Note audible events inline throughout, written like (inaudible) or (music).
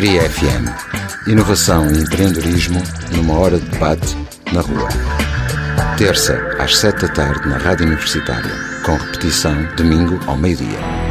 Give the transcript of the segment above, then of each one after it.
Cria FM. Inovação e empreendedorismo numa hora de debate na rua. Terça às sete da tarde na Rádio Universitária, com repetição domingo ao meio-dia.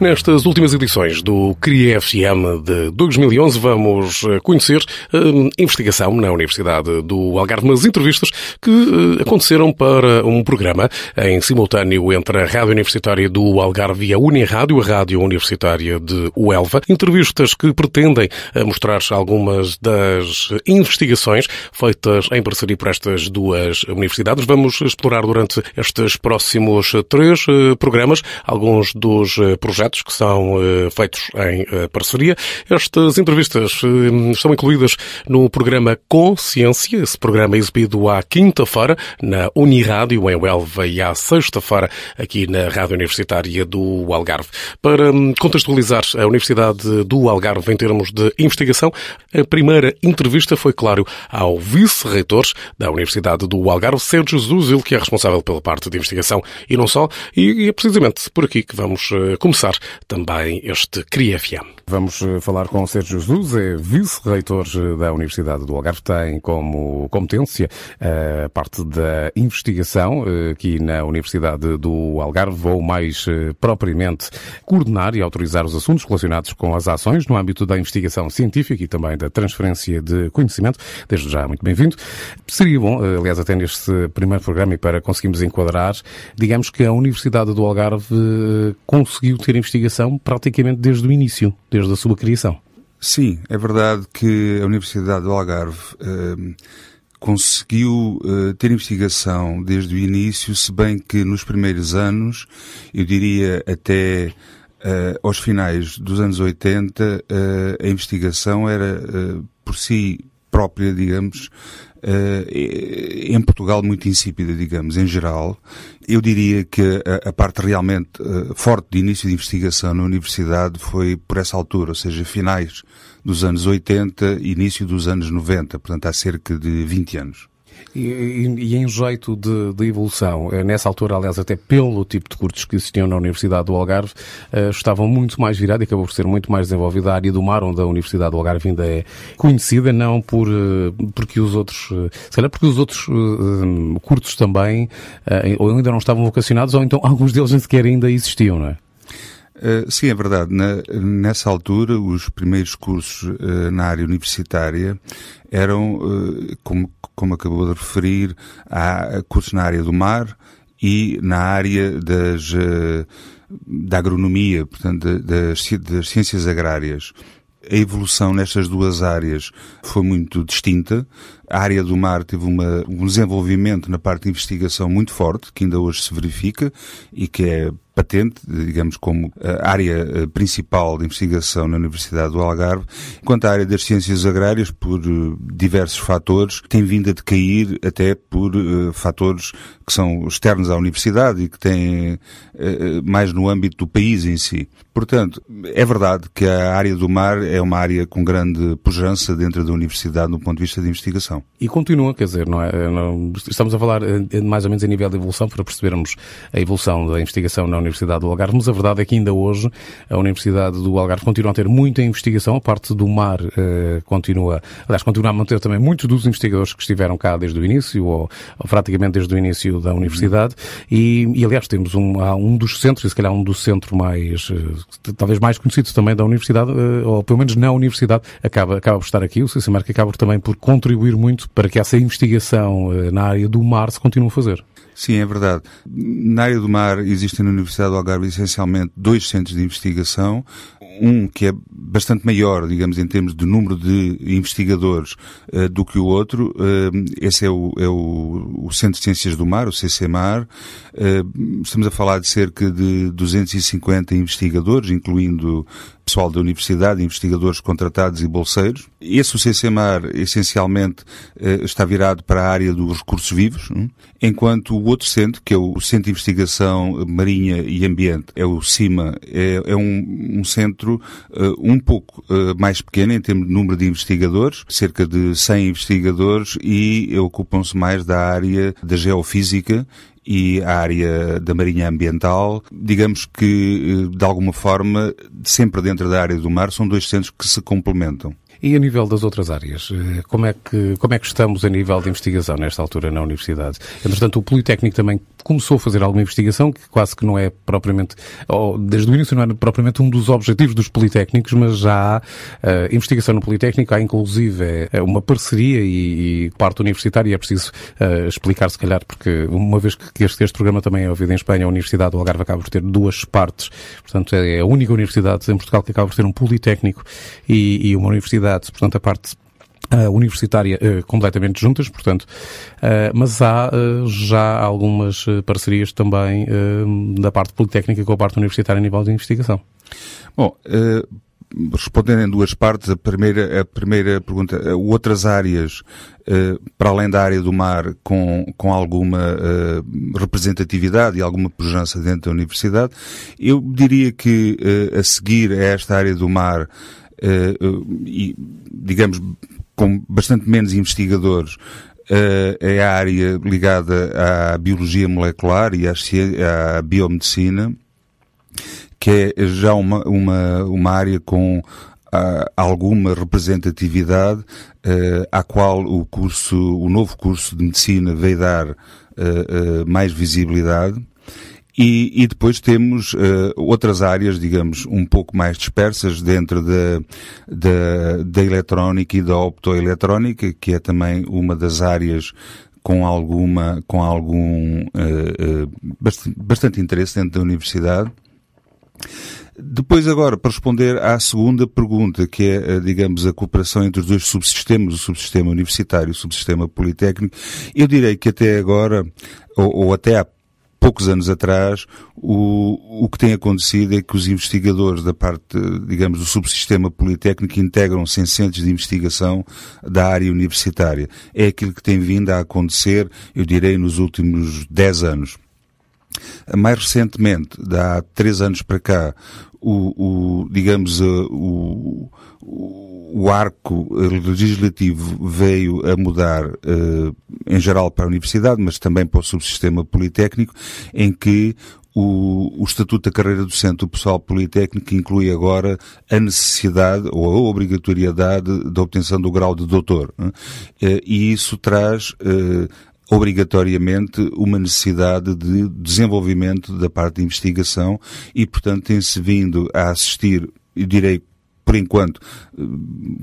Nestas últimas edições do CRIA FM de 2011 vamos eh, conhecer eh, investigação na Universidade do Algarve, umas entrevistas que eh, aconteceram para um programa em simultâneo entre a Rádio Universitária do Algarve e a Unirádio, a Rádio Universitária de Uelva. Entrevistas que pretendem mostrar algumas das investigações feitas em parceria por estas duas universidades. Vamos explorar durante estes próximos três programas alguns dos projetos projetos que são eh, feitos em eh, parceria. Estas entrevistas eh, estão incluídas no programa Consciência, esse programa exibido à quinta-feira na Unirádio, em Huelva, e à sexta-feira aqui na Rádio Universitária do Algarve. Para hum, contextualizar a Universidade do Algarve em termos de investigação, a primeira entrevista foi, claro, ao vice-reitor da Universidade do Algarve, Sérgio ele que é responsável pela parte de investigação e não só, e é precisamente por aqui que vamos começar também este CRIA-FM. Vamos eh, falar com Sérgio Jesus, é vice-reitor eh, da Universidade do Algarve, tem como competência a parte da investigação eh, aqui na Universidade do Algarve, ou mais propriamente coordenar e autorizar os assuntos relacionados com as ações no âmbito da investigação científica e também da transferência de conhecimento. Desde já, muito bem-vindo. Seria bom, aliás, até neste primeiro programa e para conseguirmos enquadrar, digamos que a Universidade do Algarve conseguiu ter investigação praticamente desde o início, desde a sua criação. Sim, é verdade que a Universidade do Algarve uh, conseguiu uh, ter investigação desde o início, se bem que nos primeiros anos, eu diria até uh, aos finais dos anos 80, a investigação era por si própria, digamos, eh, em Portugal muito insípida, digamos, em geral. Eu diria que a, a parte realmente eh, forte de início de investigação na universidade foi por essa altura, ou seja, finais dos anos 80, início dos anos 90, portanto há cerca de 20 anos. E, e, em jeito de, de, evolução, eh, nessa altura, aliás, até pelo tipo de cursos que existiam na Universidade do Algarve, uh, estavam muito mais virados e acabou por ser muito mais desenvolvida a área do mar, onde a Universidade do Algarve ainda é conhecida, não por, uh, porque os outros, uh, se calhar porque os outros cursos também ou ainda não estavam vocacionados, ou então (laughs) alguns deles nem sequer ainda existiam, não é? Uh, sim, é verdade. Na, nessa altura, os primeiros cursos uh, na área universitária eram, uh, como, como acabou de referir, há cursos na área do mar e na área das, da agronomia, portanto, das, das ciências agrárias. A evolução nestas duas áreas foi muito distinta. A área do mar teve uma, um desenvolvimento na parte de investigação muito forte, que ainda hoje se verifica e que é patente, digamos, como a área eh, principal de investigação na Universidade do Algarve, enquanto a área das ciências agrárias, por eh, diversos fatores, tem vindo a decair até por fatores que são externos à Universidade e que têm mais no âmbito do país em si. Portanto, é verdade que a área do mar é uma área com grande pujança dentro da Universidade no ponto de vista de investigação. E continua, quer dizer, não é? Estamos a falar mais ou menos a nível de evolução para percebermos a evolução da investigação na Universidade do Algarve, mas a verdade é que ainda hoje a Universidade do Algarve continua a ter muita investigação, a parte do mar eh, continua, aliás, continua a manter também muitos dos investigadores que estiveram cá desde o início, ou, ou praticamente desde o início da Universidade, e, e aliás temos um, um dos centros, e se calhar um dos centros mais, eh, talvez mais conhecidos também da Universidade, eh, ou pelo menos na Universidade, acaba, acaba por estar aqui, o CCMAR, que acaba também por contribuir muito para que essa investigação eh, na área do mar se continue a fazer. Sim, é verdade. Na área do mar existem na Universidade do Algarve essencialmente dois centros de investigação. Um que é bastante maior, digamos, em termos de número de investigadores uh, do que o outro. Uh, esse é, o, é o, Centro de Ciências do Mar, o CCMAR. Uh, estamos a falar de cerca de 250 investigadores, incluindo pessoal da universidade, investigadores contratados e bolseiros. Esse o CCMAR essencialmente eh, está virado para a área dos recursos vivos, hum, enquanto o outro centro, que é o Centro de Investigação Marinha e Ambiente, é o CIMA, é, é um, um, centro uh, um pouco uh, mais pequeno em termos de número de investigadores, cerca de 100 investigadores e ocupam-se mais da área da geofísica e a área da marinha ambiental. Digamos que, de alguma forma, sempre dentro da área do mar, são dois centros que se complementam. E a nível das outras áreas, eh, como é que, como é que estamos a nível de investigação nesta altura na Universidade? Entretanto, o Politécnico também começou a fazer alguma investigação, que quase que não é propriamente, ou desde o início não era propriamente um dos objetivos dos Politécnicos, mas já há uh, investigação no Politécnico, há inclusive é, uma parceria e, e, parte universitária, é preciso uh, explicar se calhar, porque uma vez que este, este programa também é ouvido em Espanha, a Universidade do Algarve acaba por ter duas partes, portanto é a única universidade em Portugal que acaba por ter um Politécnico e, e uma universidade, portanto a parte Uh, universitária uh, completamente juntas, portanto, uh, mas há já algumas parcerias também da parte politécnica com a parte universitária a nível de investigação. Bom, respondendo em duas partes, a primeira, a primeira pergunta, outras áreas, para além da área do mar, com, com alguma representatividade e alguma pujança dentro da universidade, eu diria que a seguir a esta área do mar, e, digamos, com bastante menos investigadores, uh, é a área ligada à biologia molecular e à, biomedicina, que é já uma, uma, uma área com uh, alguma representatividade, à qual o curso, o novo curso de medicina veio dar mais visibilidade. E, e, depois temos uh, outras áreas, digamos, um pouco mais dispersas dentro da, da, da eletrónica e da optoeletrónica, que é também uma das áreas com alguma, com algum, uh, uh, bastante, bastante interesse dentro da universidade. Depois agora, para responder à segunda pergunta, que é, digamos, a cooperação entre os dois subsistemas, o subsistema universitário e o subsistema politécnico, eu direi que até agora, ou, ou até há poucos anos atrás, o, o que tem acontecido é que os investigadores da parte, digamos, do subsistema politécnico integram-se em centros de investigação da área universitária. É aquilo que tem vindo a acontecer, eu direi, nos últimos 10 anos. Mais recentemente, há três anos para cá, o, o digamos, o, o arco legislativo veio a mudar, uh, em geral para a universidade, mas também para o subsistema politécnico, em que o, o, Estatuto da Carreira Docente do Pessoal Politécnico inclui agora a necessidade ou a obrigatoriedade da obtenção do grau de doutor. Uh, e isso traz obrigatoriamente uma necessidade de desenvolvimento da parte de investigação e, portanto, tem-se vindo a assistir, eu direi, por enquanto,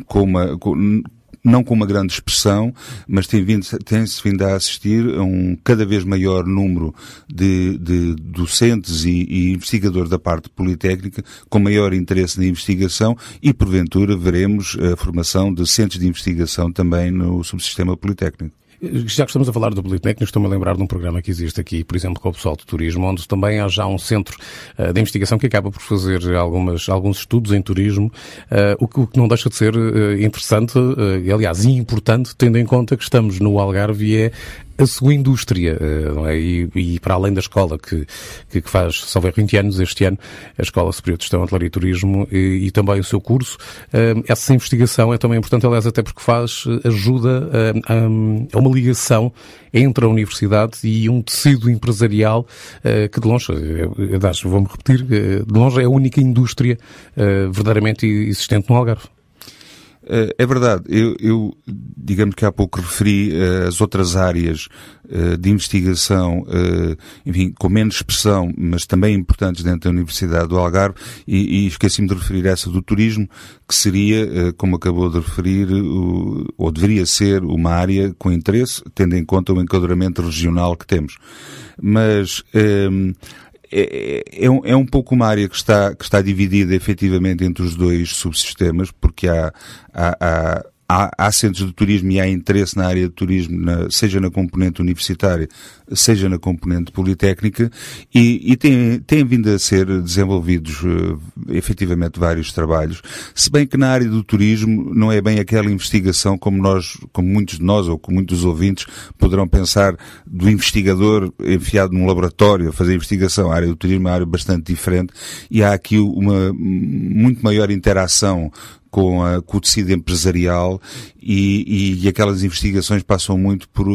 com uma, com, não com uma grande expressão, mas tem vindo, tem-se vindo a assistir a um cada vez maior número de, de docentes e, e, investigadores da parte politécnica com maior interesse na investigação e, porventura, veremos a formação de centros de investigação também no subsistema politécnico. Já que estamos a falar do Politécnico, estou-me a lembrar de um programa que existe aqui, por exemplo, com o pessoal de turismo, onde também há já um centro uh, de investigação que acaba por fazer algumas, alguns estudos em turismo, uh, o, que, o, que, não deixa de ser uh, interessante, uh, aliás, importante, tendo em conta que estamos no Algarve e é a sua indústria, é? e, e, para além da escola que, que, faz, salvo 20 anos este ano, a Escola Superior de Gestão, Hotelaria e Turismo e, e, também o seu curso, essa investigação é também importante, aliás, até porque faz, ajuda a, a uma ligação entre a universidade e um tecido empresarial que de longe, vou-me repetir, de longe é a única indústria verdadeiramente existente no Algarve. Eh, é verdade. Eu, eu, digamos que há pouco referi uh, as outras áreas uh, de investigação, enfim, com menos expressão, mas também importantes dentro da Universidade do Algarve, e, e esqueci-me de referir essa do turismo, que seria, como acabou de referir, o, ou deveria ser uma área com interesse, tendo em conta o enquadramento regional que temos. Mas é, é, é, um, é um pouco uma área que está, que está dividida efetivamente entre os dois subsistemas, porque há, há, há há, há centros de turismo e há interesse na área de turismo, na, seja na componente universitária, seja na componente politécnica, e, e têm, têm vindo a ser desenvolvidos uh, efetivamente vários trabalhos, se bem que na área do turismo não é bem aquela investigação como nós, como muitos de nós ou como muitos ouvintes poderão pensar do investigador enfiado num laboratório a fazer investigação. A área do turismo é uma área bastante diferente e há aqui uma muito maior interação com, a, com o tecido empresarial e, e, e, aquelas investigações passam muito por,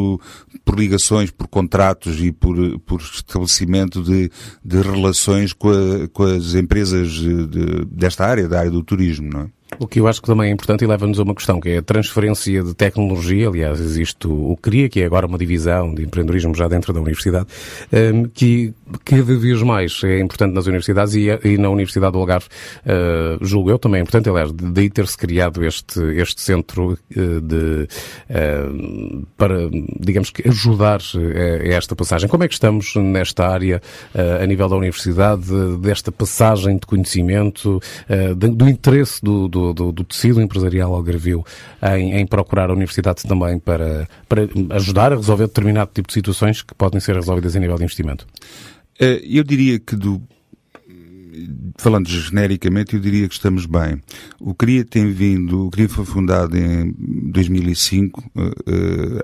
por ligações, por contratos e por, por estabelecimento de, de relações com, a, com as empresas de, desta área, da área do turismo, não é? O que eu acho que também é importante e leva-nos a uma questão, que é a transferência de tecnologia. Aliás, existe o CRIA, que é agora uma divisão de empreendedorismo já dentro da universidade, hum, que cada vez mais é importante nas universidades e na Universidade do Algarve, hum, julgo eu também é importante, aliás, daí ter-se criado este, este centro hum, de, para, digamos que, ajudar esta passagem. Como é que estamos nesta área, a nível da universidade, desta passagem de conhecimento, do interesse do do, do, do tecido empresarial algarvio em, em, procurar a universidade também para, para ajudar a resolver determinado tipo de situações que podem ser resolvidas a nível de investimento? Eh, eu diria que do, falando genericamente, eu diria que estamos bem. O CRIA tem vindo, o CRIA foi fundado em 2005, uh, uh,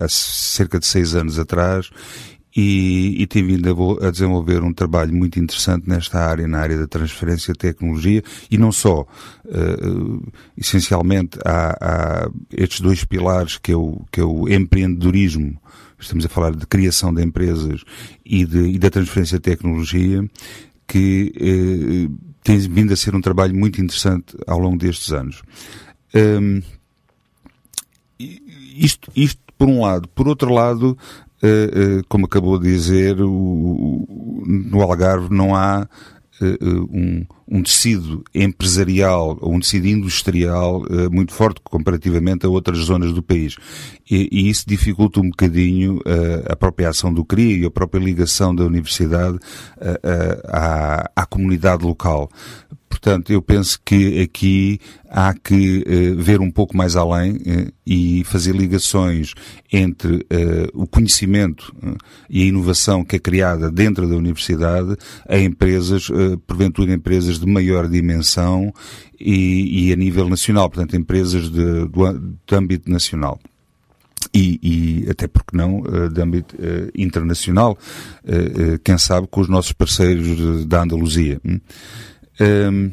há cerca de seis anos atrás, e, e tem vindo a, a, desenvolver um trabalho muito interessante nesta área, na área da transferência de tecnologia, e não só. Uh, essencialmente, há, há, estes dois pilares que é, o, que é o empreendedorismo, estamos a falar de criação de empresas e, de, e da transferência de tecnologia, que uh, tem vindo a ser um trabalho muito interessante ao longo destes anos. Um, isto, isto por um lado. Por outro lado, eh, eh, como acabou de dizer, no Algarve não há eh, um, tecido empresarial ou um tecido industrial muito forte comparativamente a outras zonas do país. E, isso dificulta um bocadinho a própria ação do CRI e a própria ligação da universidade à comunidade local. Portanto, eu penso que aqui há que uh, ver um pouco mais além uh, e fazer ligações entre uh, o conhecimento e a inovação que é criada dentro da universidade a empresas, porventura empresas de maior dimensão e, e, a nível nacional, portanto, empresas de, do, âmbito nacional. E, e, até porque não de âmbito internacional, quem sabe com os nossos parceiros da Andaluzia. Um,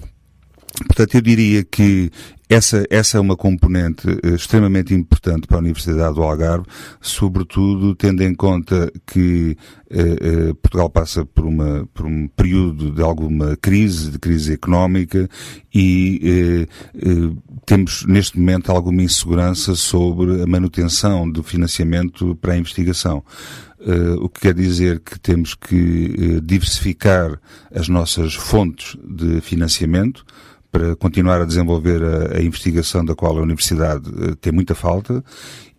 portanto, eu diria que essa, essa é uma componente uh, extremamente importante para a Universidade do Algarve, sobretudo tendo em conta que uh, uh, Portugal passa por, uma, por um período de alguma crise, de crise económica, e temos neste momento alguma insegurança sobre a manutenção do financiamento para a investigação. Uh, o que quer dizer que temos que uh, diversificar as nossas fontes de financiamento para continuar a desenvolver a, a investigação da qual a Universidade uh, tem muita falta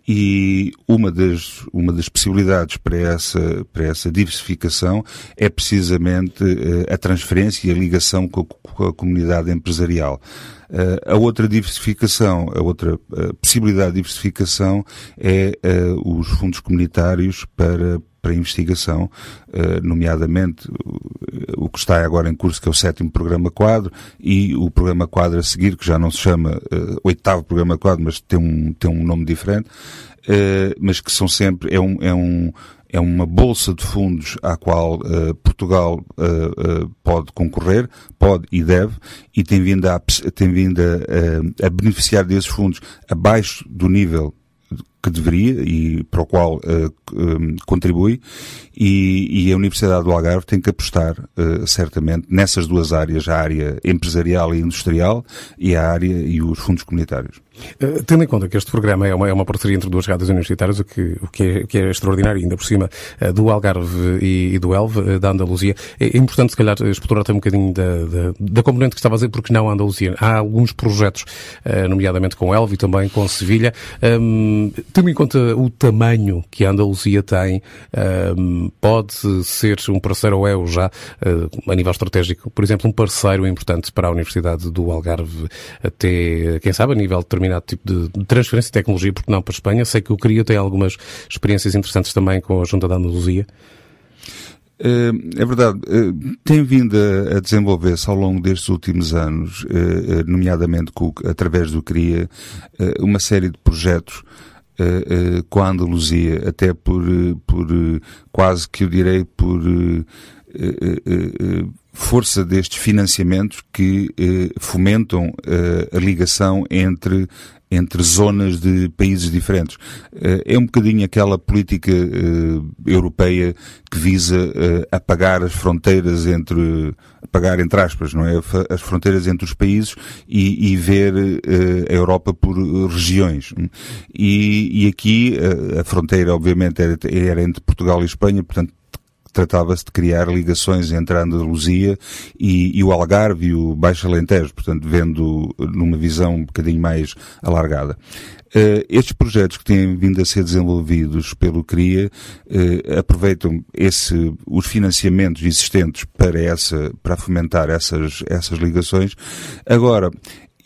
e uma das, uma das possibilidades para essa, para essa diversificação é precisamente a transferência e a ligação com a, com a comunidade empresarial. a outra diversificação, a outra possibilidade de diversificação é os fundos comunitários para para investigação, nomeadamente o que está agora em curso, que é o sétimo programa quadro, e o programa quadro a seguir, que já não se chama oitavo programa quadro, mas tem um, tem um nome diferente, mas que são sempre, é um, é um, é uma bolsa de fundos à qual Portugal pode concorrer, pode e deve, e tem vindo a, tem vindo a, a beneficiar desses fundos abaixo do nível que deveria e para o qual uh, um, contribui e, e, a Universidade do Algarve tem que apostar uh, certamente nessas duas áreas, a área empresarial e industrial e a área e os fundos comunitários. Uh, tendo em conta que este programa é uma, é uma parceria entre duas rádios universitárias, o que, o que, é, que é extraordinário, ainda por cima do Algarve e, e do Elve, da Andaluzia, é, é importante se calhar explorar até um bocadinho da, da, da, componente que estava a dizer, porque não a Andaluzia. Há alguns projetos, nomeadamente com Elve e também com Sevilha, um, tendo em conta o tamanho que a Andaluzia tem, pode ser um parceiro, ou é já, uh, a nível estratégico, por exemplo, um parceiro importante para a Universidade do Algarve, até, quem sabe, a nível de determinado tipo de transferência de tecnologia, porque não para a Espanha. Sei que o CRIA tem algumas experiências interessantes também com a Junta da Andaluzia. Eh, é verdade, eh, tem vindo a desenvolver-se ao longo destes últimos anos, nomeadamente através do CRIA, uma série de projetos uh, com a Andaluzia, até por, por quase que eu direi por força destes financiamentos que fomentam a ligação entre entre zonas de países diferentes. É um bocadinho aquela política europeia que visa apagar as fronteiras entre, apagar entre aspas, não é? As fronteiras entre os países e, e ver a Europa por regiões. E, e aqui a fronteira, obviamente, era, era entre Portugal e Espanha, portanto, tratava-se de criar ligações entre a Andaluzia e, e, o Algarve e o Baixo Alentejo, portanto, vendo numa visão um bocadinho mais alargada. Uh, estes projetos que têm vindo a ser desenvolvidos pelo CRIA uh, aproveitam esse, os financiamentos existentes para essa, para fomentar essas, essas ligações. Agora,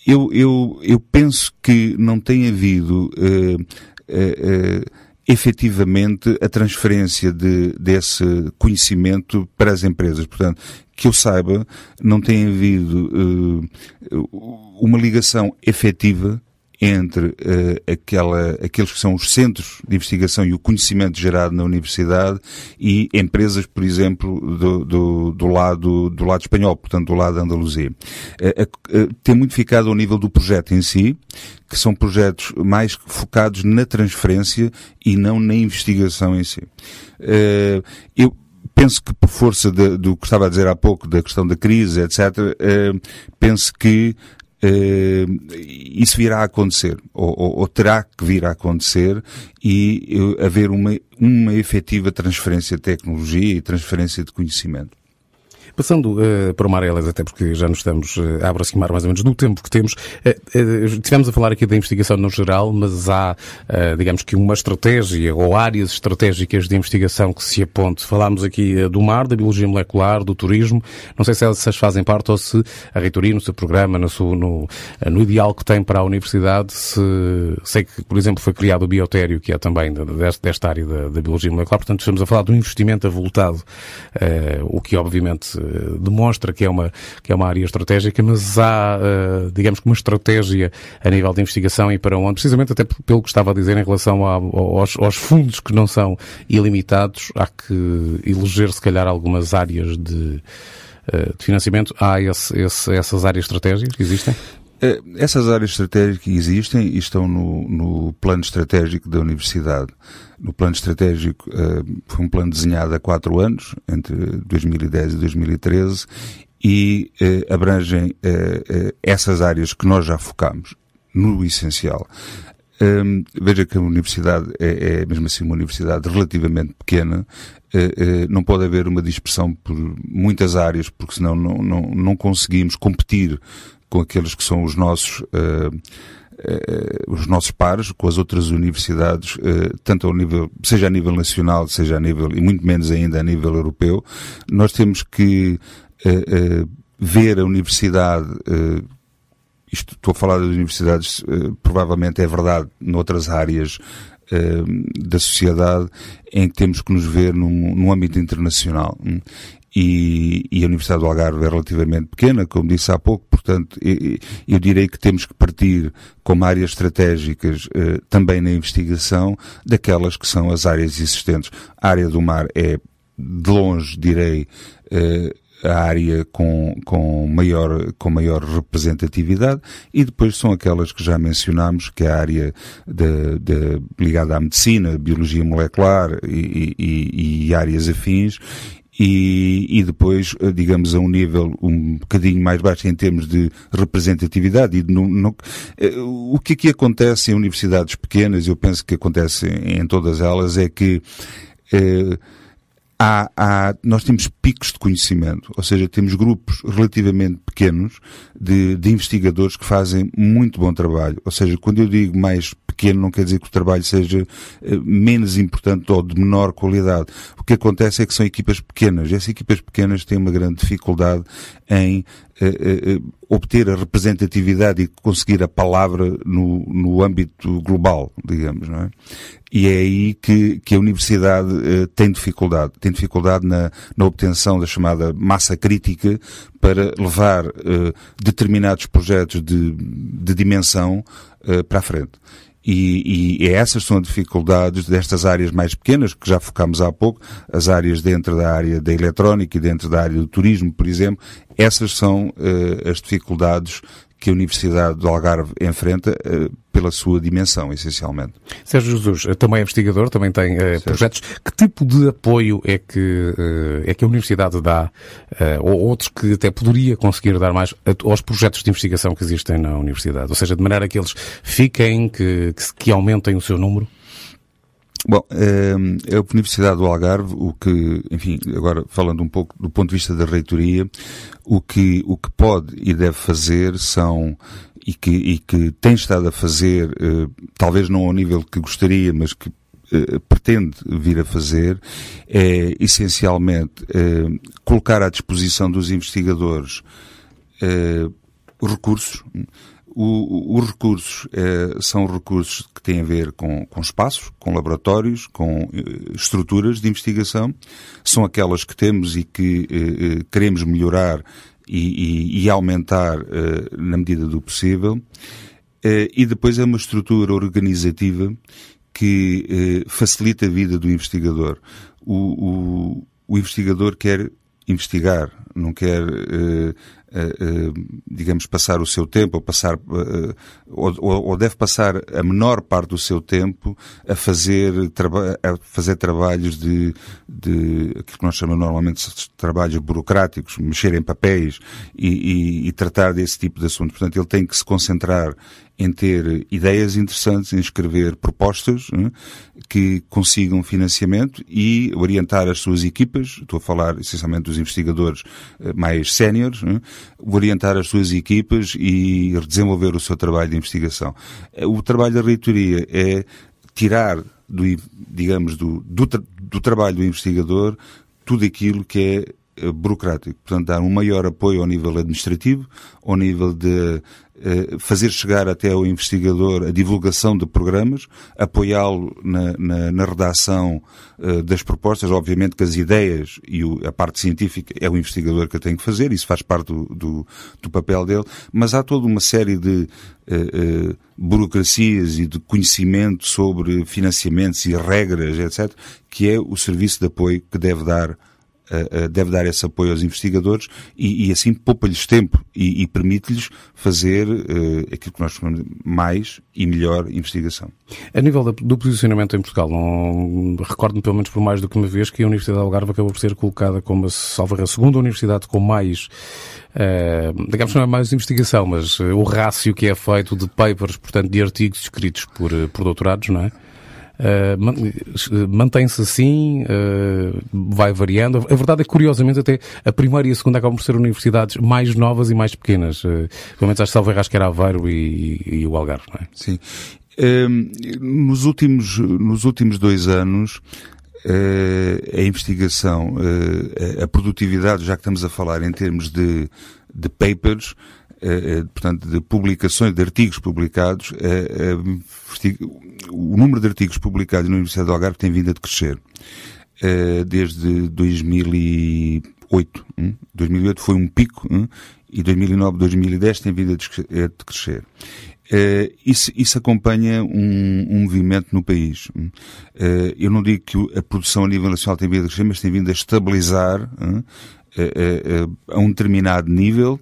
eu, eu, eu penso que não tem havido uh, efetivamente a transferência de, desse conhecimento para as empresas. Portanto, que eu saiba, não tem havido uh, uma ligação efetiva entre uh, aquela, aqueles que são os centros de investigação e o conhecimento gerado na universidade e empresas, por exemplo, do, do, do lado, do lado espanhol, portanto, do lado da Andaluzia. Uh, uh, tem muito ficado ao nível do projeto em si, que são projetos mais focados na transferência e não na investigação em si. eu penso que por força de, do que estava a dizer há pouco, da questão da crise, etc., penso que isso virá a acontecer, ou, ou, ou, terá que vir a acontecer, e uh, haver uma, uma efetiva transferência de tecnologia e transferência de conhecimento. Passando uh, para o Marelas, até porque já nos estamos uh, a aproximar mais ou menos do tempo que temos, uh, tivemos a falar aqui da investigação no geral, mas há, digamos que uma estratégia ou áreas estratégicas de investigação que se aponte. Falámos aqui do mar, da biologia molecular, do turismo. Não sei se essas fazem parte ou se a reitoria, no seu programa, no, seu, no, no ideal que tem para a universidade, se, sei que, por exemplo, foi criado o biotério, que é também desta, desta área da, da biologia molecular. Portanto, estamos a falar de um investimento avultado, o que obviamente demonstra que é uma, que é uma área estratégica, mas há, uh, digamos que uma estratégia a nível de investigação e para onde, precisamente até pelo que estava a dizer em relação a, aos, aos, fundos que não são ilimitados, há que eleger se calhar algumas áreas de, uh, de financiamento. Há esse, esse, essas áreas estratégicas que existem? Eh, essas áreas estratégicas existem e estão no, no plano estratégico da Universidade. No plano estratégico uh, foi um plano desenhado há quatro anos, entre 2010 e 2013, e uh, abrangem uh, essas áreas que nós já focamos no essencial. Um, ehm, veja que a universidade é, é, mesmo assim uma universidade relativamente pequena, não pode haver uma dispersão por muitas áreas, porque senão não, não, não conseguimos competir com aqueles que são os nossos uh, os nossos pares, com as outras universidades, uh, tanto ao nível, seja a nível nacional, seja a nível, e muito menos ainda a nível europeu, nós temos que ver a universidade isto, estou a falar das universidades, provavelmente é verdade noutras áreas da sociedade em que temos que nos ver num, num âmbito internacional. E, e, a Universidade do Algarve é relativamente pequena, como disse há pouco, portanto, eu direi que temos que partir como áreas estratégicas eh, também na investigação daquelas que são as áreas existentes. A área do mar é, de longe, direi, eh, a área com, com, maior, com maior representatividade e depois são aquelas que já mencionámos, que é a área de, de, ligada à medicina, biologia molecular e, e, e áreas afins e, e depois, eh, digamos, a um nível um bocadinho mais baixo em termos de representatividade. E de, no, no, eh, o que aqui acontece em universidades pequenas, eu penso que acontece em todas elas, é que eh, há, há, nós temos picos de conhecimento, ou seja, temos grupos relativamente pequenos de, de, investigadores que fazem muito bom trabalho. Ou seja, quando eu digo mais pequeno, não quer dizer que o trabalho seja eh, menos importante ou de menor qualidade. O que acontece é que são equipas pequenas. Essas equipas pequenas têm uma grande dificuldade em uh, uh, obter a representatividade e conseguir a palavra no, no âmbito global, digamos, não é? E é aí que, que a universidade uh, tem dificuldade. Tem dificuldade na, na obtenção da chamada massa crítica para levar determinados projetos de, de dimensão para a frente. E, e essas são as dificuldades destas áreas mais pequenas, que já focámos há pouco, as áreas dentro da área da eletrónica e dentro da área do turismo, por exemplo, essas são uh, as dificuldades que a Universidade do Algarve enfrenta uh, pela sua dimensão, essencialmente. Sérgio Jesus também é investigador, também tem uh, projetos. Que tipo de apoio é que, uh, é que a Universidade dá, ou outros que até poderia conseguir dar mais, aos projetos de investigação que existem na Universidade? Ou seja, de maneira que eles fiquem, que, que, que aumentem o seu número? Bom, a Universidade do Algarve, o que, enfim, agora falando um pouco do ponto de vista da reitoria, o que, o que pode e deve fazer são, e que, e que tem estado a fazer, eh, talvez não ao nível que gostaria, mas que eh, pretende vir a fazer, é essencialmente eh, colocar à disposição dos investigadores recursos, o, os recursos eh, são recursos que têm a ver com, com espaços, com laboratórios, com eh, estruturas de investigação. São aquelas que temos e que eh, queremos melhorar e, e, e aumentar na medida do possível. E depois é uma estrutura organizativa que facilita a vida do investigador. O, o, o investigador quer investigar, não quer digamos, passar o seu tempo, ou passar, ou, ou, deve passar a menor parte do seu tempo a fazer, a fazer trabalhos de, de aquilo que nós chamamos normalmente de trabalhos burocráticos, mexer em papéis e, e, e tratar desse tipo de assuntos. Portanto, ele tem que se concentrar em ter ideias interessantes, em escrever propostas né, que consigam financiamento e orientar as suas equipas, estou a falar essencialmente dos investigadores eh, mais séniores, né, orientar as suas equipas e desenvolver o seu trabalho de investigação. Eh, o trabalho da reitoria é tirar do, digamos, do, do, do trabalho do investigador tudo aquilo que é burocrático. Portanto, dar um maior apoio ao nível administrativo, ao nível de eh, fazer chegar até ao investigador a divulgação de programas, apoiá-lo na, na, na, redação uh, das propostas. Obviamente que as ideias e o, a parte científica é o investigador que tem que fazer, isso faz parte do, do, do papel dele, mas há toda uma série de uh, uh, burocracias e de conhecimento sobre financiamentos e regras, etc., que é o serviço de apoio que deve dar deve dar esse apoio aos investigadores e, e assim poupa-lhes tempo e, e permite-lhes fazer uh, aquilo que nós chamamos de mais e melhor investigação. A nível do posicionamento em Portugal, não recordo-me pelo menos por mais do que uma vez que a Universidade de Algarve acabou por ser colocada como a, a segunda universidade com mais Uh, digamos que não é mais investigação, mas uh, o rácio que é feito de papers, portanto, de artigos escritos por, por doutorados, não é? Uh, mantém-se assim, uh, vai variando. A verdade é que, curiosamente, até a primeira e a segunda acabam por ser universidades mais novas e mais pequenas. Uh, pelo menos acho que era Aveiro e, e, o Algarve, não é? Sim. nos, últimos, nos últimos dois anos, a investigação, a produtividade, já que estamos a falar em termos de, de papers, portanto, de publicações, de artigos publicados, o número de artigos publicados na Universidade do Algarve tem vindo a crescer. Uh, desde 2008. Hein? 2008 foi um pico hein? e 2009, 2010 tem vindo a crescer. Uh, isso, isso, acompanha um, um, movimento no país. Uh, eu não digo que a produção a nível nacional tem vindo a crescer, mas tem vindo a estabilizar uh, a um determinado nível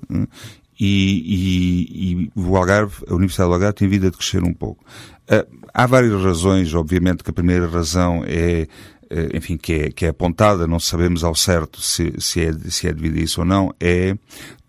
e, e, e, o Algarve, a Universidade do Algarve tem vindo a crescer um pouco. Uh, há várias razões, obviamente que a primeira razão é, uh, enfim, que é, que é apontada, não sabemos ao certo se, se, é, se é devido a isso ou não, é,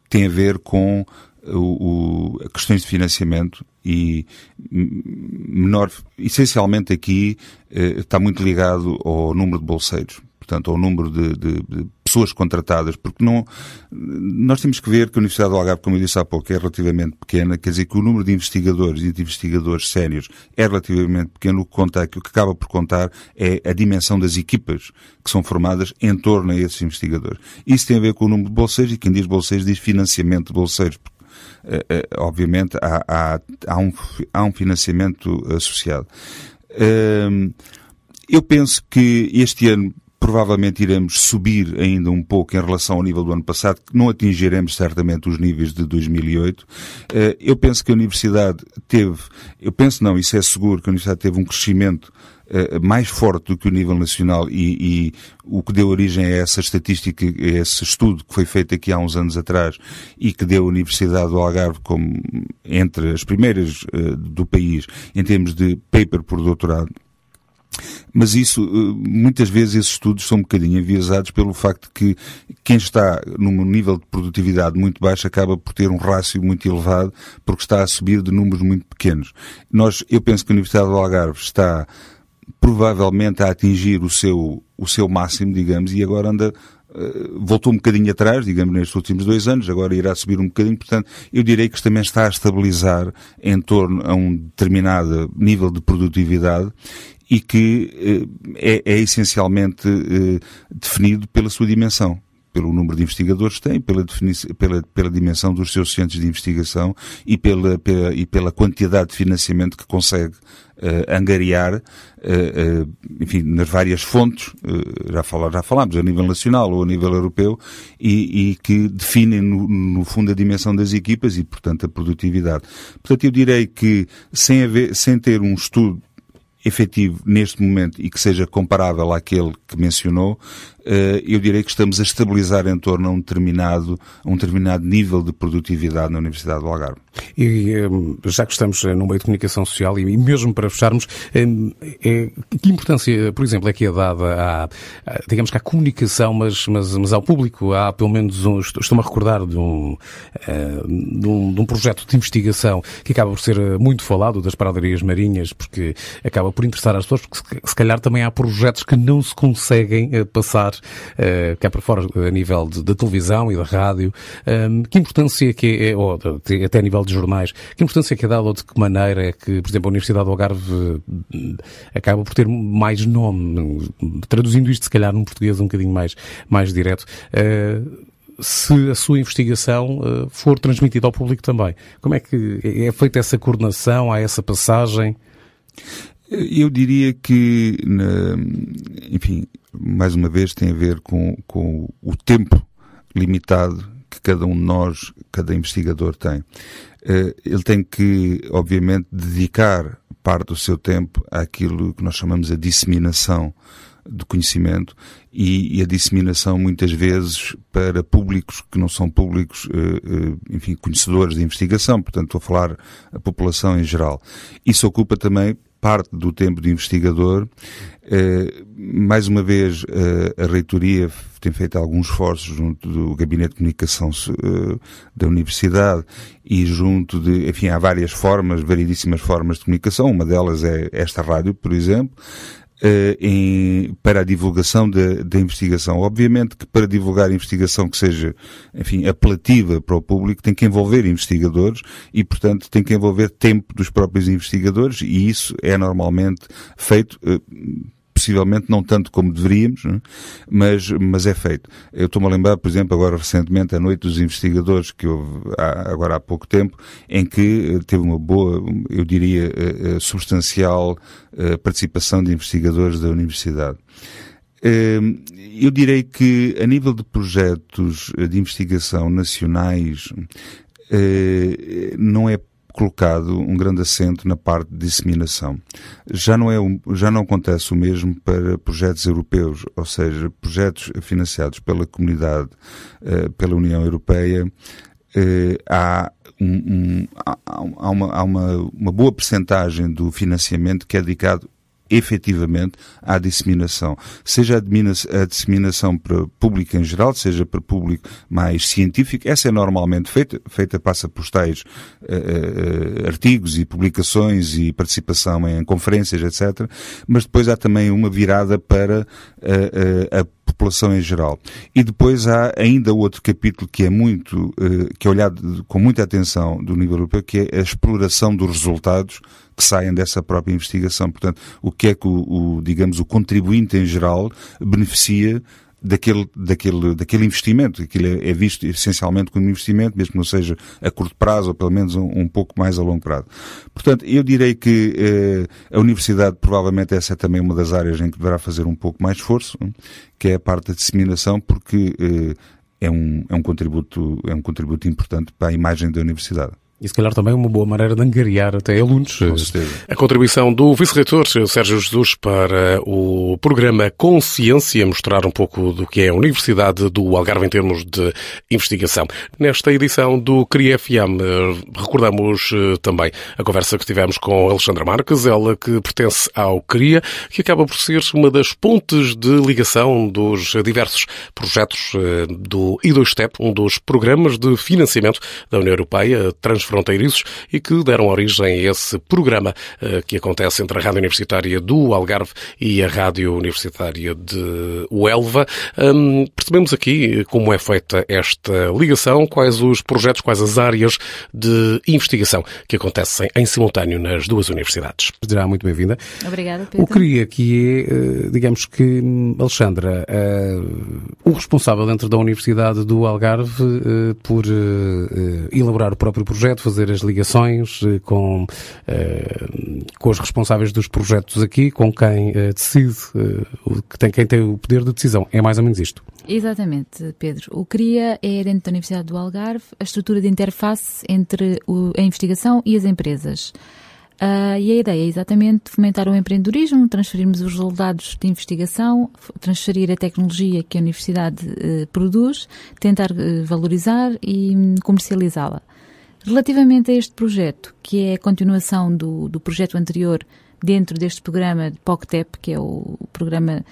tem a ver com o, o, questões de financiamento e menor, essencialmente aqui uh, está muito ligado ao número de bolseiros portanto, ao número de, de, de, pessoas contratadas, porque não, nós temos que ver que a Universidade do Algarve, como eu disse há pouco, é relativamente pequena, quer dizer que o número de investigadores e de investigadores sérios é relativamente pequeno, o que conta, o que acaba por contar é a dimensão das equipas que são formadas em torno a esses investigadores. Isso tem a ver com o número de bolseiros, e quem diz bolseiros diz financiamento de bolseiros, porque, eh, eh, obviamente há, há, há, um, há um financiamento associado. Ehm, eu penso que este ano provavelmente iremos subir ainda um pouco em relação ao nível do ano passado, que não atingiremos certamente os níveis de 2008. Eh, eu penso que a Universidade teve, eu penso não, isso é seguro, que a Universidade teve um crescimento eh, mais forte do que o nível nacional e, e, o que deu origem a essa estatística, a esse estudo que foi feito aqui há uns anos atrás e que deu a Universidade do Algarve como entre as primeiras uh, do país em termos de paper por doutorado. Mas isso, eh, muitas vezes esses estudos são um bocadinho enviesados pelo facto de que quem está num nível de produtividade muito baixo acaba por ter um rácio muito elevado porque está a subir de números muito pequenos. Nós, eu penso que a Universidade do Algarve está provavelmente a atingir o seu, o seu máximo, digamos, e agora anda Uh, voltou um bocadinho atrás, digamos, nestes últimos dois anos, agora irá subir um bocadinho, portanto, eu direi que também está a estabilizar em torno a um determinado nível de produtividade e que uh, é, é, essencialmente uh, definido pela sua dimensão pelo número de investigadores que tem, pela, pela, pela dimensão dos seus centros de investigação e pela, pela, e pela quantidade de financiamento que consegue uh, angariar, uh, uh, enfim, nas várias fontes, já, já falámos, a nível nacional ou a nível europeu, e, e que definem, no, no, fundo, a dimensão das equipas e, portanto, a produtividade. Portanto, eu direi que, sem, haver, sem ter um estudo efetivo neste momento e que seja comparável àquele que mencionou, eu direi que estamos a estabilizar em torno a um determinado, um determinado nível de produtividade na Universidade do Algarve. E eh, já que estamos no meio de comunicação social e mesmo para fecharmos, eh, que importância, por exemplo, é que é dada à, digamos que à comunicação, mas, mas, mas ao público? Há pelo menos, um, estou-me a recordar de um, de um, de um projeto de investigação que acaba por ser muito falado das paradarias marinhas, porque acaba por interessar as pessoas, porque se calhar também há projetos que não se conseguem passar uh, cá para fora, a nível de televisão e da rádio. Um, que importância que é, ou até a nível de jornais, que importância que é dada ou de que maneira é que, por exemplo, a Universidade do Algarve eh, acaba por ter mais nome, traduzindo isto se calhar num português um bocadinho mais, mais direto. Uh, se a sua investigação uh, for transmitida ao público também. Como é que é feita essa coordenação, há essa passagem? Eu diria que, enfim, mais uma vez tem a ver com, com o tempo limitado que cada um de nós, cada investigador tem. Eh, ele tem que, obviamente, dedicar parte do seu tempo àquilo que nós chamamos a disseminação do conhecimento e, a disseminação muitas vezes para públicos que não são públicos, eh, eh, enfim, conhecedores de investigação, portanto estou a falar a população em geral. Isso ocupa também parte do tempo de investigador. Eh, mais uma vez, eh, a reitoria tem feito alguns esforços junto do Gabinete de Comunicação eh, da Universidade e junto de, enfim, há várias formas, variedíssimas formas de comunicação. Uma delas é esta rádio, por exemplo. Uh, em, para a divulgação da investigação. Obviamente que para divulgar investigação que seja, enfim, apelativa para o público, tem que envolver investigadores e, portanto, tem que envolver tempo dos próprios investigadores e isso é normalmente feito uh, possivelmente não tanto como deveríamos, é? mas, mas é feito. Eu estou-me a lembrar, por exemplo, agora recentemente, a Noite dos Investigadores, que houve há, agora há pouco tempo, em que eh, teve uma boa, eu diria, eh, eh, substancial participação de investigadores da Universidade. Eu direi que, a nível de projetos de investigação nacionais, não é colocado um grande acento na parte de disseminação. Já não, é, já não acontece o mesmo para projetos europeus, ou seja, projetos financiados pela comunidade, eh, pela União Europeia, eh, há um, um, há, uma, há uma, uma boa percentagem do financiamento que é dedicado efetivamente à disseminação. Seja a disseminação para público em geral, seja para público mais científico, essa é normalmente feita, feita passa por tais uh, artigos e publicações e participação em conferências, etc. Mas depois há também uma virada para uh, a população em geral. E depois há ainda outro capítulo que é muito, que é olhado com muita atenção do nível europeu, que é a exploração dos resultados que saem dessa própria investigação. Portanto, o que é que o, o digamos, o contribuinte em geral beneficia daquele, daquele, daquele investimento. Aquilo é, é visto essencialmente como investimento, mesmo que não seja a curto prazo ou pelo menos um, um pouco mais a longo prazo. Portanto, eu direi que eh, a universidade provavelmente essa é também uma das áreas em que deverá fazer um pouco mais esforço, que é a parte da disseminação, porque eh, é um, é um contributo, é um contributo importante para a imagem da universidade. E se calhar também uma boa maneira de angariar até alunos. Com certeza. A contribuição do Vice-Reitor Sérgio Jesus para o programa Consciência, mostrar um pouco do que é a Universidade do Algarve em termos de investigação. Nesta edição do CRIA FM, recordamos eh, também a conversa que tivemos com Alexandra Marques, ela que pertence ao CRIA, que acaba por ser uma das pontes de ligação dos diversos projetos eh, do I2STEP, um dos programas de financiamento da União Europeia, fronteiriços e que deram origem a esse programa eh, que acontece entre a Rádio Universitária do Algarve e a Rádio Universitária de Huelva. percebemos aqui como é feita esta ligação, quais os projetos, quais as áreas de investigação que acontecem em simultâneo nas duas universidades. Será muito bem-vinda. Obrigada, Pedro. O que queria que é, eh, digamos que, Alexandra, eh, o responsável dentro da Universidade do Algarve por elaborar o próprio projeto, fazer as ligações eh, com, eh, com os responsáveis dos projetos aqui, com quem eh, decide, que tem, quem tem o poder de decisão. É mais ou menos isto. Exatamente, Pedro. O CRIA é, dentro da Universidade do Algarve, a estrutura de interface entre a investigação e as empresas. Uh, e a ideia é exatamente fomentar o empreendedorismo, transferirmos os resultados de investigação, transferir a tecnologia que a universidade uh, produz, tentar uh, valorizar e um, comercializá-la. Relativamente a este projeto, que é a continuação do, do projeto anterior dentro deste programa de POCTEP, que é o programa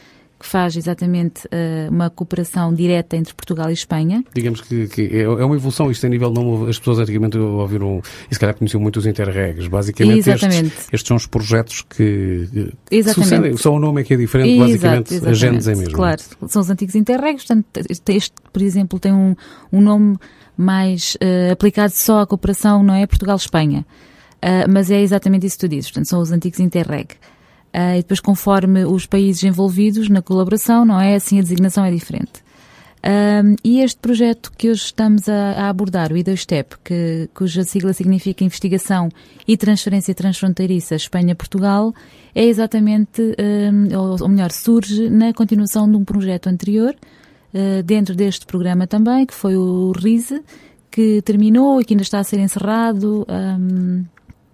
que faz exatamente uh, uma cooperação direta entre Portugal e Espanha. Digamos que, que, é, é uma evolução, isto a nível não as pessoas antigamente ouviram e se calhar conheciam muito os interregs. Basicamente estes, estes, são os projetos que, que sucedem, só o nome é que é diferente, Exato, basicamente exatamente. a gênese é mesmo. Claro, são os antigos interregs, portanto este, por exemplo, tem um, um nome mais uh, aplicado só à cooperação, não é? Portugal-Espanha. Uh, mas é exatamente isso que tu dizes, portanto, são os antigos Interreg. Uh, e depois, conforme os países envolvidos na colaboração, não é? Assim a designação é diferente. e este projeto que hoje estamos a, a abordar, o I2STEP, que, cuja sigla significa Investigação e Transferência Transfronteiriça Espanha-Portugal, é exatamente, ou, ou melhor, surge na continuação de um projeto anterior, dentro deste programa também, que foi o RISE, que terminou e que ainda está a ser encerrado um,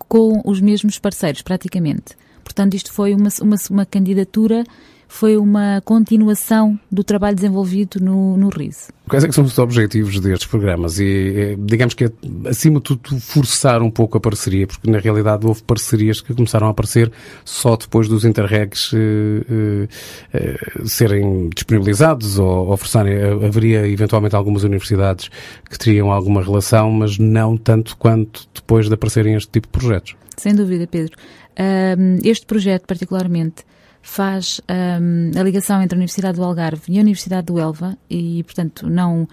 com os mesmos parceiros, praticamente. Portanto, isto foi uma, uma, uma candidatura foi uma continuação do trabalho desenvolvido no, no RISE. Quais é que são os objetivos destes programas? E digamos que é, acima de tudo, forçar um pouco a parceria, porque na realidade houve parcerias que começaram a aparecer só depois dos interregs eh, eh, serem disponibilizados ou, forçarem. Haveria eventualmente algumas universidades que teriam alguma relação, mas não tanto quanto depois de aparecerem este tipo de projetos. Sem dúvida, Pedro. Um, este projeto, particularmente, faz um, a ligação entre a Universidade do Algarve e a Universidade do Elva e, portanto, não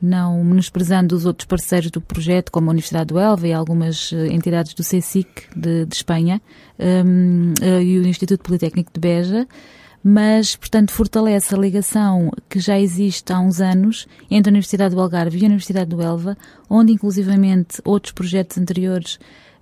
não menosprezando os outros parceiros do projeto, como a Universidade do Elva e algumas eh, entidades do CSIC de, de Espanha um, eh, e o Instituto Politécnico de Beja, mas, portanto, fortalece a ligação que já existe há uns anos entre a Universidade do Algarve e a Universidade do Elva, onde, inclusivamente, outros projetos anteriores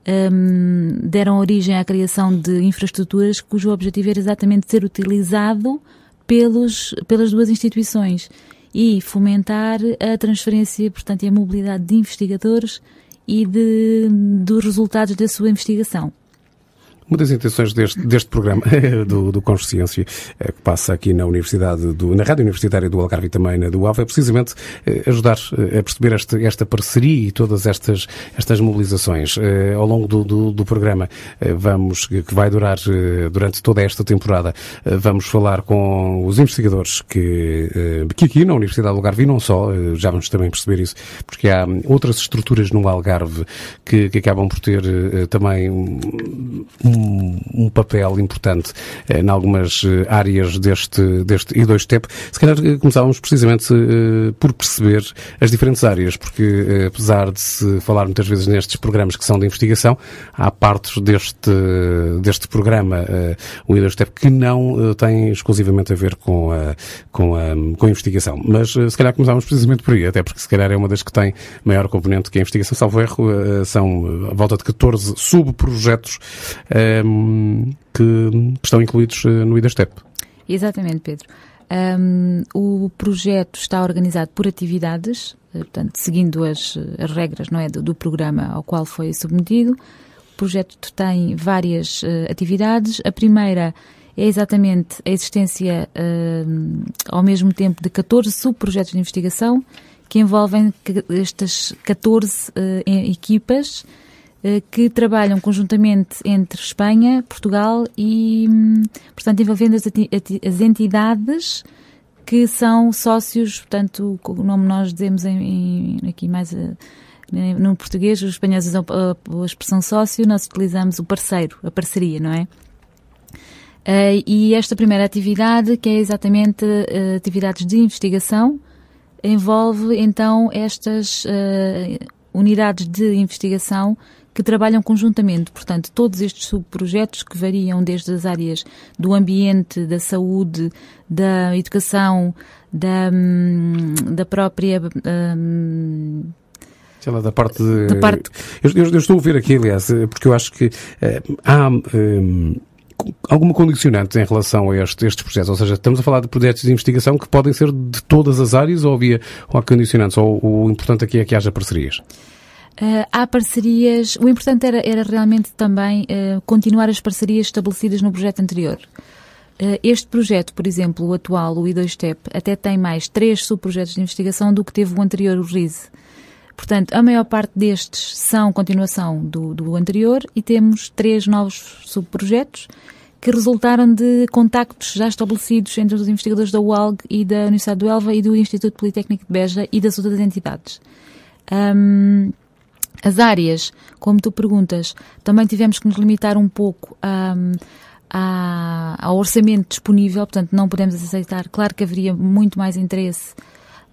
um, deram origem à criação de infraestruturas cujo objetivo era exatamente ser utilizado pelos, pelas duas instituições e fomentar a transferência, portanto, e a mobilidade de investigadores e de, dos resultados da sua investigação. Uma das intenções deste, deste programa (laughs) do, do Consciência, eh, que passa aqui na Universidade, do, na Rádio Universitária do Algarve e também na do Alva, é precisamente eh, ajudar eh, a perceber esta, esta parceria e todas estas, estas mobilizações. Ao longo do, do, do programa, vamos, que vai durar durante toda esta temporada, vamos falar com os investigadores que, que aqui na Universidade do Algarve, e não só, já vamos também perceber isso, porque há outras estruturas no Algarve que, que acabam por ter também um, um papel importante eh, em algumas eh, áreas deste, deste I2TEP. Se calhar eh, começávamos precisamente eh, por perceber as diferentes áreas, porque eh, apesar de se falar muitas vezes nestes programas que são de investigação, há partes deste, deste programa, eh, o I2TEP, que não têm exclusivamente a ver com a, com a, com a investigação. Mas se calhar começávamos precisamente por aí, até porque se calhar é uma das que tem maior componente que a investigação. Salvo erro, são a volta de 14 subprojetos um, que estão incluídos eh, no IDASTEP. Exatamente, Pedro. Um, o projeto está organizado por atividades, eh, portanto, seguindo as, as regras não é, do, do, programa ao qual foi submetido. O projeto tem várias uh, atividades. A primeira é exatamente a existência uh, ao mesmo tempo de 14 subprojetos de investigação que envolvem estas 14 uh, equipas que trabalham conjuntamente entre Espanha, Portugal e, um, portanto, envolvendo as, as, entidades que são sócios, portanto, o nome nós dizemos em, em, aqui mais uh, no português, os espanhóis usam a, a expressão sócio, nós utilizamos o parceiro, a parceria, não é? E esta primeira atividade, que é exatamente atividades de investigação, envolve então estas unidades de investigação que trabalham conjuntamente. Portanto, todos estes subprojetos que variam desde as áreas do ambiente, da saúde, da educação, da, hum, da própria. Um, sei lá, da parte de... Da parte... Eu, eu, eu, estou a ouvir aqui, aliás, porque eu acho que uh, há. Um, alguma condicionante em relação a este, estes projetos? Ou seja, estamos a falar de projetos de investigação que podem ser de todas as áreas ou havia ou há condicionantes? Ou o importante aqui é que haja parcerias? Uh, há parcerias. O importante era, era realmente também uh, continuar as parcerias estabelecidas no projeto anterior. Uh, este projeto, por exemplo, o atual, o I2STEP, até tem mais três subprojetos de investigação do que teve o anterior, o RISE. Portanto, a maior parte destes são continuação do, do anterior e temos três novos subprojetos que resultaram de contactos já estabelecidos entre os investigadores da UALG e da Universidade do Elva e do Instituto Politécnico de Beja e das outras entidades. Um, as áreas, como tu perguntas, também tivemos que nos limitar um pouco a, ao orçamento disponível, portanto não podemos aceitar. Claro que haveria muito mais interesse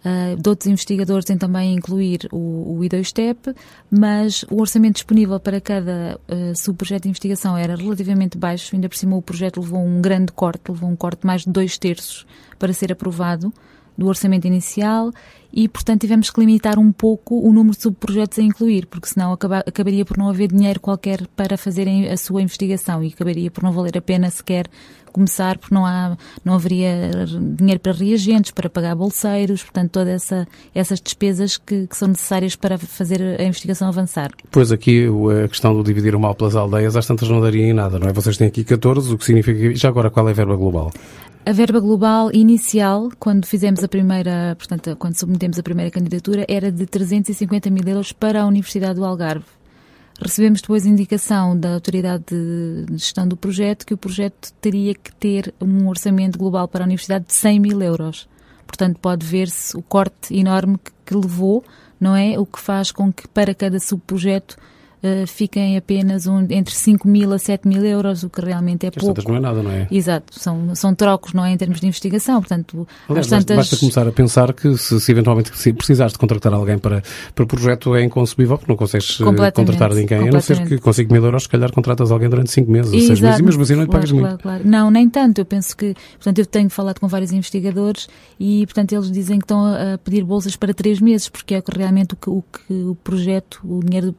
uh, de outros investigadores em também incluir o, o I2STEP, mas o orçamento disponível para cada uh, subprojeto de investigação era relativamente baixo, ainda por cima o projeto levou um grande corte, levou um corte de mais de dois terços para ser aprovado do orçamento inicial e, portanto, tivemos que limitar um pouco o número de subprojetos a incluir, porque senão acaba, acabaria por não haver dinheiro qualquer para fazerem a sua investigação e acabaria por não valer a pena sequer começar, porque não, há, não haveria dinheiro para reagentes, para pagar bolseiros, portanto, todas essa, essas despesas que, que, são necessárias para fazer a investigação avançar. Pois aqui a questão do dividir o mal pelas aldeias, às tantas não daria em nada, não é? Vocês têm aqui 14, o que significa. Já agora, qual é a verba global? A verba global inicial, quando fizemos a primeira, portanto, quando submetemos a primeira candidatura, era de 350 mil euros para a Universidade do Algarve. Recebemos depois indicação da autoridade de gestão do projeto que o projeto teria que ter um orçamento global para a Universidade de 100 mil euros. Portanto, pode ver-se o corte enorme que, que levou, não é? O que faz com que para cada subprojeto uh, fiquem apenas um, entre 5 mil a 7 mil euros, o que realmente é que pouco. não é nada, não é? Exato, são, são trocos, não é, em termos de investigação, portanto... Aliás, tantas... basta começar a pensar que se, se eventualmente se precisares de contratar alguém para, para o projeto é inconcebível, porque não consegues eh, contratar ninguém, a não ser que com 5 mil euros se calhar contratas alguém durante 5 meses, 6 meses, e mesmo assim não lhe pagas claro, muito. Claro. Não, nem tanto, eu penso que, portanto, eu tenho falado com vários investigadores e, portanto, eles dizem que estão a pedir bolsas para 3 meses, porque é realmente o que o, que o projeto, o dinheiro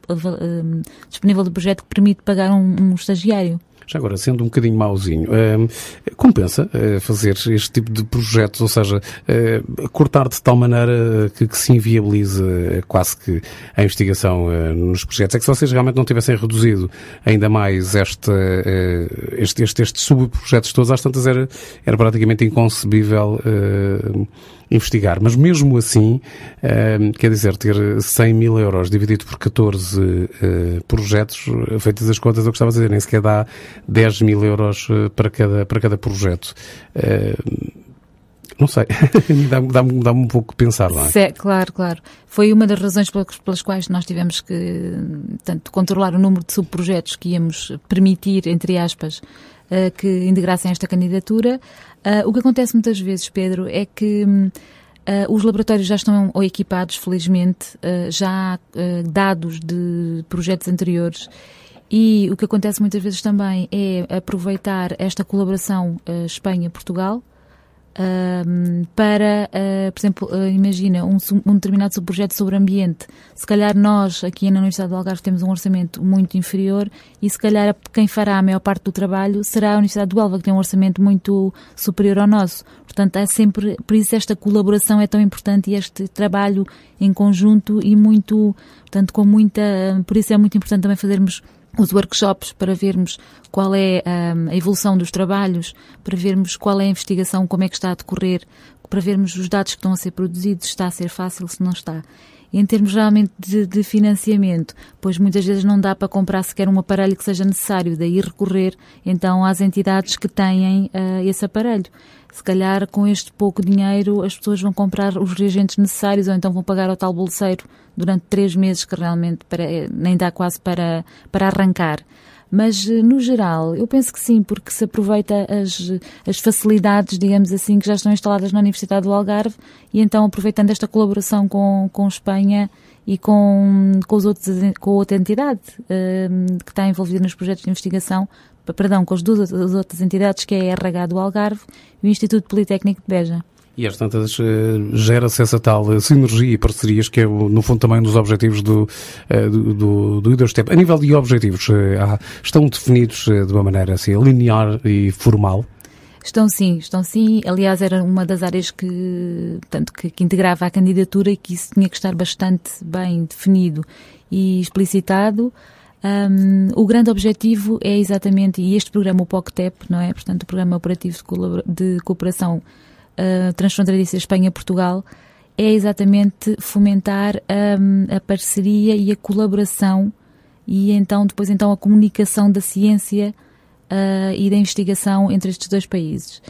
disponível do projeto que permite pagar um, um estagiário. Já agora, sendo um bocadinho mauzinho, uh, compensa uh, fazer este tipo de projetos, ou seja, uh, cortar de tal maneira que, que se inviabilize quase que a investigação nos projetos? É que se vocês realmente não tivessem reduzido ainda mais este, este, este, estes subprojetos todos, às tantas era, era praticamente inconcebível investigar. Mas mesmo assim, uh, quer dizer, ter 100 mil euros dividido por 14 uh, projetos, feitas as contas, eu gostava de dizer, nem sequer dá 10 mil euros para cada, para cada projeto. Não sei, (laughs) dá-me dá dá um pouco pensar, não é? Claro, claro. Foi uma das razões pelas, quais nós tivemos que, tanto, controlar o número de subprojetos que íamos permitir, entre aspas, que integrassem esta candidatura. Uh, o que acontece muitas vezes, Pedro, é que uh, os laboratórios já estão equipados, felizmente, já há dados de projetos anteriores e o que acontece muitas vezes também é aproveitar esta colaboração Espanha-Portugal Para, uh, por exemplo, uh, imagina um, um, determinado subprojeto sobre ambiente. Se calhar nós, aqui na Universidade do Algarve, temos um orçamento muito inferior e se calhar quem fará a maior parte do trabalho será a Universidade do Elva, que tem um orçamento muito superior ao nosso. Portanto, é sempre, por isso esta colaboração é tão importante e este trabalho em conjunto e muito, portanto, com muita, por isso é muito importante também fazermos os workshops para vermos qual é um, a evolução dos trabalhos, para vermos qual é a investigação, como é que está a decorrer, para vermos os dados que estão a ser produzidos, se está a ser fácil, se não está. Em termos realmente de, de, financiamento, pois muitas vezes não dá para comprar sequer um aparelho que seja necessário, daí recorrer então às entidades que têm uh, esse aparelho. Se calhar com este pouco dinheiro as pessoas vão comprar os reagentes necessários ou então vão pagar ao tal bolseiro durante três meses que realmente para, nem dá quase para, para arrancar. Mas, eh, no geral, eu penso que sim, porque se aproveita as, as facilidades, digamos assim, que já estão instaladas na Universidade do Algarve e então aproveitando esta colaboração com, com Espanha e com, com, os outros, com outra entidade uh, que está envolvida nos projetos de investigação, perdão, com as duas as outras entidades, que é a RH do Algarve e o Instituto Politécnico de Beja. E às tantas eh, gera-se essa tal eh, sinergia e parcerias que é, no fundo, também um dos objetivos do, eh, do, do, do A nível de objetivos, estão definidos de uma maneira assim, linear e formal? Estão sim, estão sim. Aliás, era uma das áreas que, portanto, que, que, integrava a candidatura e que isso tinha que estar bastante bem definido e explicitado. Um, o grande objetivo é exatamente, e este programa, o POCTEP, não é? Portanto, o Programa Operativo de, de Cooperação uh, transfronteiriça Espanha-Portugal é exatamente fomentar um, a parceria e a colaboração e então depois então a comunicação da ciência uh, e da investigação entre estes dois países.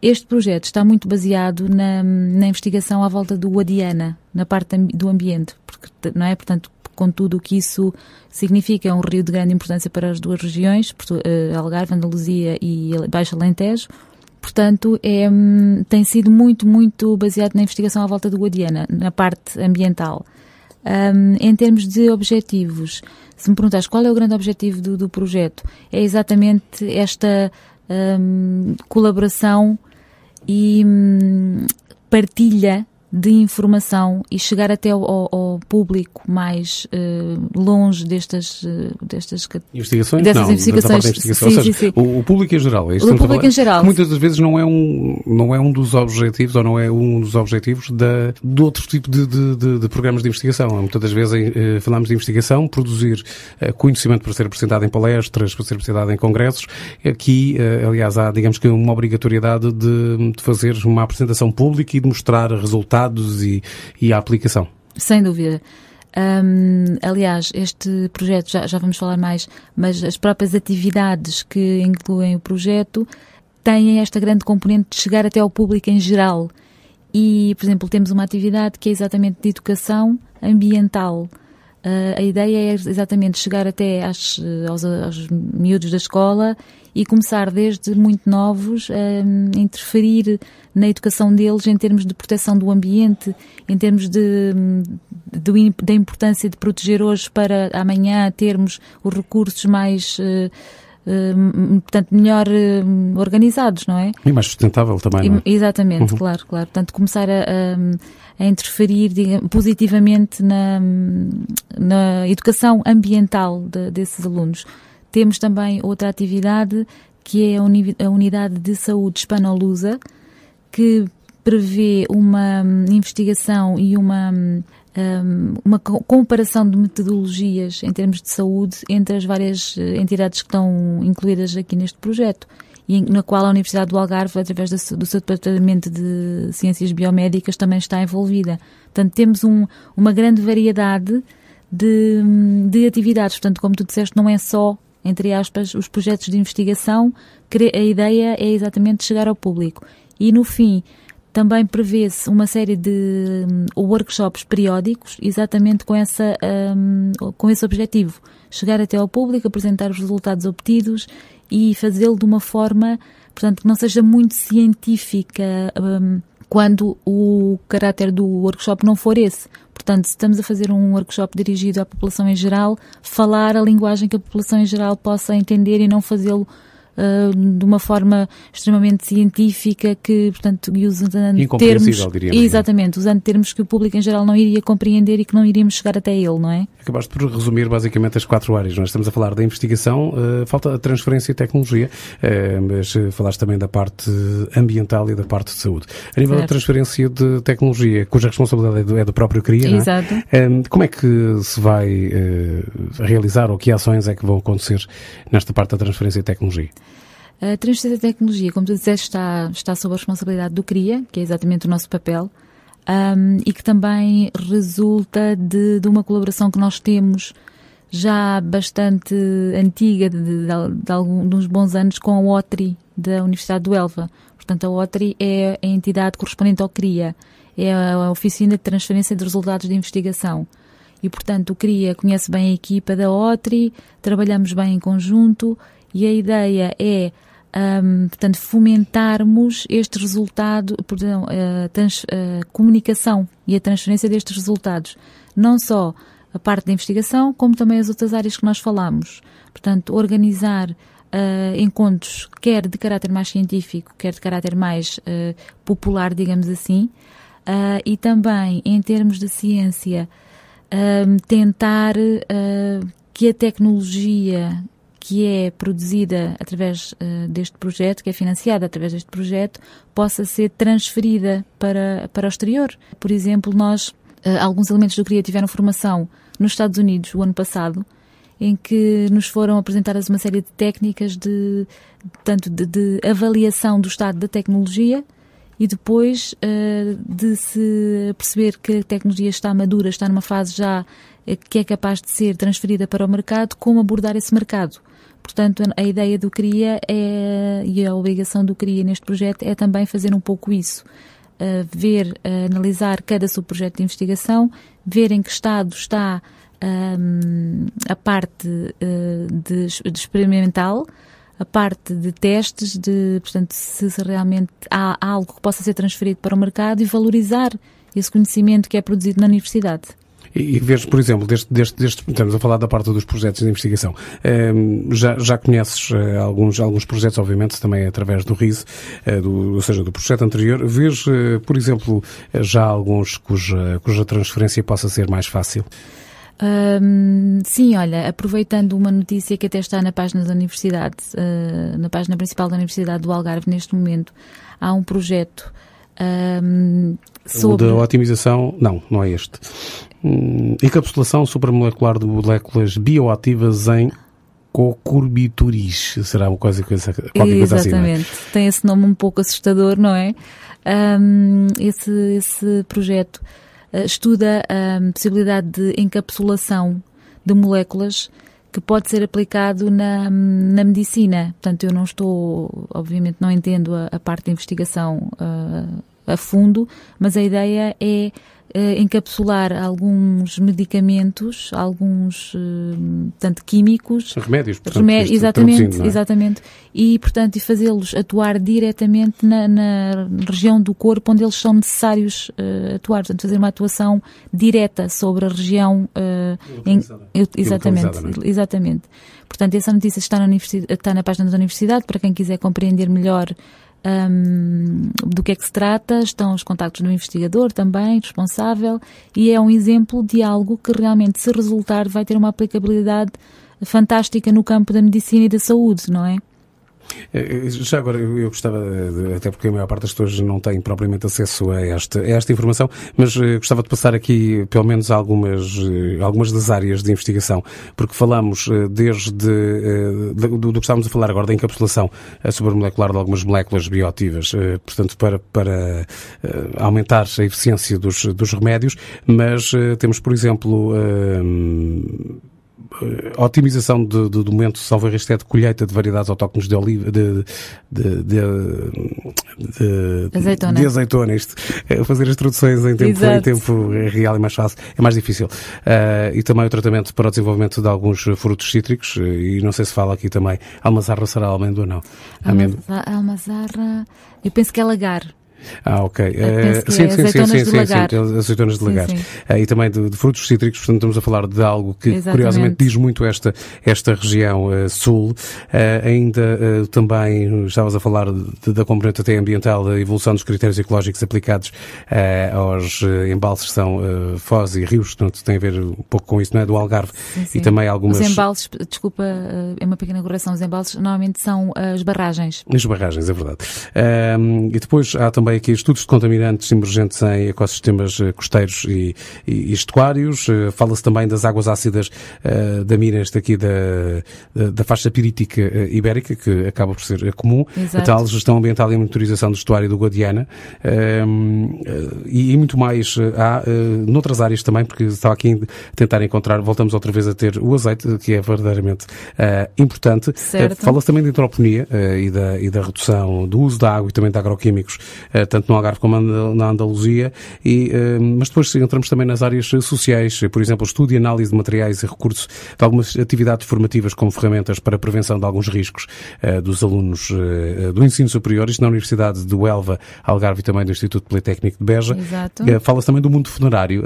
Este projeto está muito baseado na, na investigação à volta do Guadiana, na parte do ambiente, porque, não é? Portanto, com tudo o que isso significa, é um rio de grande importância para as duas regiões, uh, Algarve, Andaluzia e Baixo Alentejo, Portanto, é, hum, tem sido muito, muito baseado na investigação à volta do Guadiana, na parte ambiental. Um, em termos de objetivos, se me perguntas qual é o grande objetivo do, do projeto, é exatamente esta um, colaboração e um, partilha de informação e chegar até ao, ao público mais uh, longe destas, uh, destas investigações, dessas não, investigações. Investigação. Sim, seja, sim, sim. O, o, público em geral, é o público em geral. Muitas das vezes não é um não é um dos objetivos ou não é um dos objetivos da de outro tipo de, de, de, de programas de investigação. Muitas das vezes uh, falamos de investigação, produzir conhecimento para ser apresentado em palestras, para ser apresentado em congressos. Aqui, aliás, há digamos que uma obrigatoriedade de, de fazer uma apresentação pública e de mostrar resultados resultados e, e a aplicação. Sem dúvida. Um, aliás, este projeto, já, já vamos falar mais, mas as próprias atividades que incluem o projeto têm esta grande componente de chegar até ao público em geral. E, por exemplo, temos uma atividade que é exatamente de educação ambiental. Uh, a ideia é exatamente chegar até às, aos, aos miúdos da escola e começar desde muito novos a interferir na educação deles em termos de proteção do ambiente, em termos de, de da importância de proteger hoje para amanhã termos os recursos mais uh, Uh, portanto, melhor organizados, não é? E mais sustentável também, não é? Exatamente, uhum. claro, claro. Portanto, começar a, a, a interferir digamos, positivamente na, na educação ambiental de, desses alunos. Temos também outra atividade que é a Unidade de Saúde Hispanolusa, que prevê uma hum, investigação e uma, hum, hum, uma comparação de metodologias em termos de saúde entre as várias eh, entidades que estão incluídas aqui neste projeto e na qual a Universidade do Algarve, através do seu Departamento de Ciências Biomédicas, também está envolvida. Portanto, temos um, uma grande variedade de, de atividades. Portanto, como tu disseste, não é só entre aspas, os projetos de investigação, a ideia é exatamente chegar ao público. E no fim, também prevê-se uma série de um, workshops periódicos, exatamente com, essa, um, com esse objetivo. Chegar até ao público, apresentar os resultados obtidos e fazê-lo de uma forma, portanto, que não seja muito científica um, quando o caráter do workshop não for esse. Portanto, se estamos a fazer um workshop dirigido à população em geral, falar a linguagem que a população em geral possa entender e não fazê-lo uh, de uma forma extremamente científica que, portanto, e usando termos, diria exatamente, usando termos que o público em geral não iria compreender e que não iríamos chegar até ele, não é? Acabaste por resumir basicamente as quatro áreas. Nós estamos a falar da investigação, uh, falta a transferência e tecnologia, uh, mas falaste também da parte ambiental e da parte de saúde. A nível certo. da transferência de tecnologia, cuja responsabilidade é do, é do próprio CRIA, Exato. É? como é que se vai realizar ou que ações é que vão acontecer nesta parte da transferência de tecnologia? A transferência de tecnologia, como tu disseste, está, está sob a responsabilidade do CRIA, que é exatamente o nosso papel, um, e que também resulta de, de, uma colaboração que nós temos já bastante antiga, de, de, de, alguns, bons anos, com a OTRI da Universidade do Elva. Portanto, a OTRI é a entidade correspondente ao CRIA, é a Oficina de Transferência de Resultados de Investigação. E, portanto, o CRIA conhece bem a equipa da OTRI, trabalhamos bem em conjunto e a ideia é um, portanto, fomentarmos este resultado, perdão, a, trans, a comunicação e a transferência destes resultados. Não só a parte da investigação, como também as outras áreas que nós falamos. Portanto, organizar uh, encontros, quer de caráter mais científico, quer de caráter mais uh, popular, digamos assim, uh, e também, em termos de ciência, tentar que a tecnologia que é produzida através uh, deste projeto, que é financiada através deste projeto, possa ser transferida para, para o exterior. Por exemplo, nós, uh, alguns elementos do CRIA tiveram formação nos Estados Unidos o ano passado, em que nos foram apresentadas uma série de técnicas de, tanto de, de avaliação do estado da tecnologia e depois uh, de se perceber que a tecnologia está madura, está numa fase já que é capaz de ser transferida para o mercado, como abordar esse mercado. Portanto, a ideia do CRIA é, e a obrigação do CRIA neste projeto é também fazer um pouco isso. Uh, ver, uh, analisar cada subprojeto de investigação, ver em que estado está um, a parte uh, de, de, experimental, a parte de testes, de, portanto, se, se realmente há algo que possa ser transferido para o mercado e valorizar esse conhecimento que é produzido na universidade. E, e vejo, por exemplo, deste, deste, deste, estamos a falar da parte dos projetos de investigação. Um, ehm, já, já conheces uh, alguns, alguns projetos, obviamente, também através do RISE, uh, do, ou seja, do projeto anterior. Vês, uh, por exemplo, já alguns cuja, cuja transferência possa ser mais fácil? Um, sim, olha, aproveitando uma notícia que até está na página da Universidade, uh, na página principal da Universidade do Algarve neste momento, há um projeto um, sobre... O da otimização, não, não é este. Hum, encapsulação supramolecular de moléculas bioativas em cocurbituris. Será uma coisa, coisa qualquer coisa assim, é? Exatamente. É? Tem esse nome um pouco assustador, não é? Um, esse, esse projeto uh, estuda a possibilidade de encapsulação de moléculas que pode ser aplicado na, na medicina. Portanto, eu não estou, obviamente, não entendo a, a parte de investigação uh, a fundo, mas a ideia é encapsular alguns medicamentos, alguns, uh, portanto, químicos. Remédios, portanto, remédios exatamente, é? exatamente. E, portanto, e fazê-los atuar diretamente na, na, região do corpo onde eles são necessários uh, atuar. Portanto, fazer uma atuação direta sobre a região. Uh, em, exatamente, é? exatamente. Portanto, essa notícia está na, está na página da Universidade para quem quiser compreender melhor um, do que é que se trata, estão os contactos do investigador também, responsável, e é um exemplo de algo que realmente, se resultar, vai ter uma aplicabilidade fantástica no campo da medicina e da saúde, não é? Eh, eh, já agora, eu gostava, até porque a maior parte das pessoas não tem propriamente acesso a esta, a esta informação, mas eh, gostava de passar aqui pelo menos algumas, algumas das áreas de investigação, porque falamos desde do, do que estávamos a falar agora da encapsulação supermolecular de algumas moléculas bioativas, portanto, para, para aumentar a eficiência dos, dos remédios, mas temos, por exemplo, otimização de, de, do momento, salvo este é de colheita de variedades autóctones de oliva, de, de, de, de, azeitona. de azeitona. Isto, fazer as traduções em tempo, em tempo real é mais fácil, é mais difícil. Uh, e também o tratamento para o desenvolvimento de alguns frutos cítricos, e não sei se fala aqui também, almazarra será almendra ou não? Almazarra, eu penso que é lagar. Ah, ok. Uh, sim, sim, sim, sim, sim, sim, azeitonas de lagar. Uh, e também de, de, frutos cítricos, portanto estamos a falar de algo que Exatamente. curiosamente diz muito esta, esta região uh, sul. ainda também estavas a falar de, da componente até ambiental, da evolução dos critérios ecológicos aplicados aos embalses são Foz e rios, portanto tem a ver um pouco com isso, não é? Do Algarve sim, sim. e também algumas... Os embalses, desculpa, é uma pequena correção, os embalses normalmente são as barragens. As barragens, é verdade. e depois há também aqui estudos de contaminantes emergentes em ecossistemas eh, costeiros e, e estuários. Eh, fala-se também das águas ácidas uh, da mina, este aqui da, da, da faixa pirítica ibérica, que acaba por ser comum. Exato. A tal gestão ambiental e monitorização do estuário do Guadiana. Uh, e, e, muito mais há uh, noutras áreas também, porque estava aqui a tentar encontrar, voltamos outra vez a ter o azeite, que é verdadeiramente importante. Fala-se também de antroponia e, da, e da redução do uso da água e também de agroquímicos tanto no Algarve como na Andaluzia, e, eh, mas depois entramos também nas áreas sociais, por exemplo, estudo e análise de materiais e recursos de algumas atividades formativas como ferramentas para prevenção de alguns riscos eh, dos alunos do ensino superior, isto na Universidade de Huelva, Algarve e também do Instituto Politécnico de Beja. Fala-se também do mundo funerário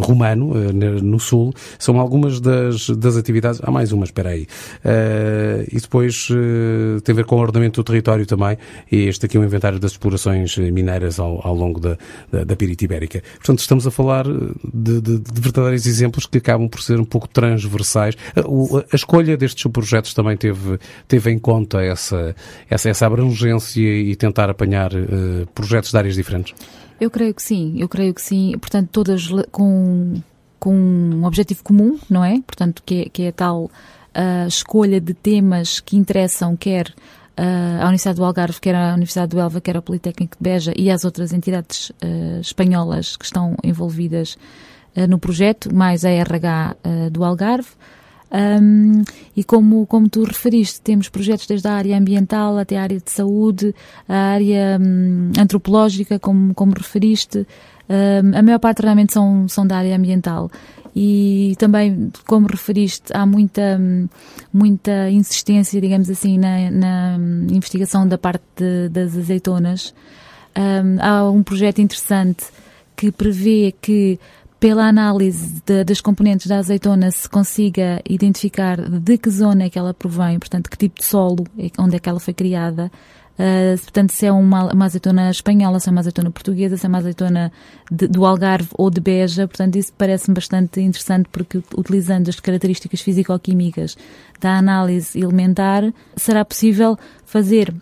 romano, no Sul. São algumas das, das atividades. Há mais uma, espera aí. E depois tem a ver com o ordenamento do território também. E este aqui é um inventário das explorações mineiras ao, ao longo da, da, da Pirita Ibérica. Portanto, estamos a falar de, de, de, verdadeiros exemplos que acabam por ser um pouco transversais. A, a escolha destes projetos também teve, teve em conta essa, essa, essa abrangência e tentar apanhar uh, projetos de áreas diferentes? Eu creio que sim, eu creio que sim. Portanto, todas com, com um objetivo comum, não é? Portanto, que é, que é a tal uh, escolha de temas que interessam quer à Universidade do Algarve, quer à Universidade do Elva, quer ao Politécnico de Beja e às outras entidades uh, espanholas que estão envolvidas uh, no projeto, mais a RH do Algarve. Um, e como, como tu referiste, temos projetos desde a área ambiental até a área de saúde, a área um, antropológica, como, como referiste. Um, a maior parte realmente são, são da área ambiental e também, como referiste, há muita, muita insistência, digamos assim, na, na investigação da parte de, das azeitonas. Um, há um projeto interessante que prevê que pela análise de, das componentes da azeitona se consiga identificar de que zona é que ela provém, portanto, que tipo de solo, é, onde é que ela foi criada, Uh, portanto, se é uma, uma azeitona espanhola, se é uma azeitona portuguesa, se é uma azeitona de, do Algarve ou de Beja, portanto, isso parece-me bastante interessante porque utilizando as características físico-químicas da análise elementar, será possível fazer,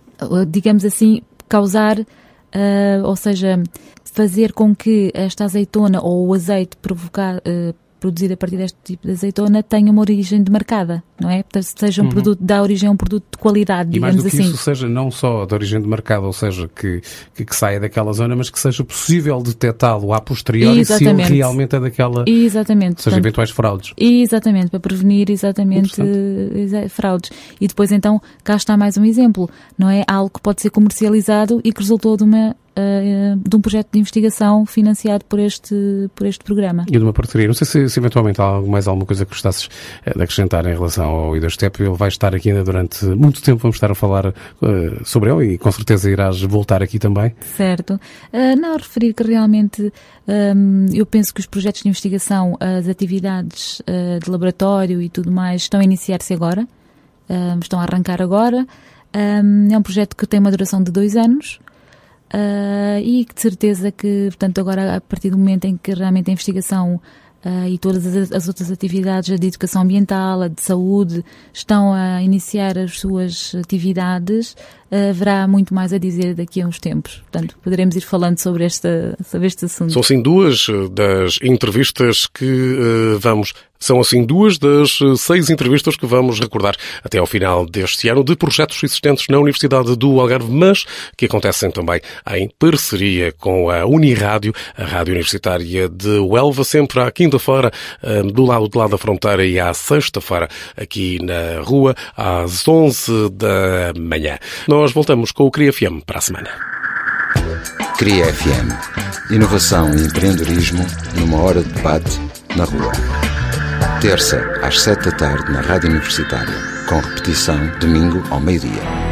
digamos assim, causar, uh, ou seja, fazer com que esta azeitona ou o azeite provocar, uh, produzido a partir deste tipo de azeitona tenha uma origem demarcada, não é? Portanto, seja um uhum. produto, dá origem a um produto de qualidade, digamos assim. E mais do que assim. isso, seja não só de origem demarcada, ou seja, que, que, que saia daquela zona, mas que seja possível detectá-lo a posteriori se ele realmente é daquela... Exatamente. Seja, portanto, eventuais fraudes. Exatamente, para prevenir exatamente uh, fraudes. E depois, então, cá está mais um exemplo, não é? Algo que pode ser comercializado e que resultou de uma uh, de um projeto de investigação financiado por este, por este programa. E de uma parceria. Não sei se, se eventualmente há mais alguma coisa que gostasses eh, de acrescentar em relação ao IDOSTEP. Ele vai estar aqui ainda durante muito tempo, vamos estar a falar uh, sobre ele e com certeza irás voltar aqui também. Certo. Uh, não, referir que realmente um, eu penso que os projetos de investigação, as atividades uh, de laboratório e tudo mais estão a iniciar-se agora, estão a arrancar agora. Um, é um projeto que tem uma duração de dois anos. Uh, e de certeza que, portanto, agora a partir do momento em que realmente a investigação uh, e todas as, as, outras atividades, a de educação ambiental, a de saúde, estão a iniciar as suas atividades, haverá muito mais a dizer daqui a uns tempos. Portanto, poderemos ir falando sobre, esta, sobre este assunto. São sim duas das entrevistas que vamos São assim duas das eh, seis entrevistas que vamos recordar até ao final deste ano de projetos existentes na Universidade do Algarve, mas que acontecem também em parceria com a Unirádio, a Rádio Universitária de Huelva, sempre à quinta-feira, eh, do lado de lá da fronteira e à sexta-feira aqui na rua, às 11 da manhã. Nós voltamos com o CRIA FM para a semana. CRIA FM. Inovação e empreendedorismo numa hora de debate na rua. Terça, às sete da tarde, na Rádio Universitária. Com repetição, domingo ao meio-dia.